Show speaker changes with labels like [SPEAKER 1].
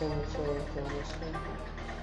[SPEAKER 1] 怎么算？怎么算？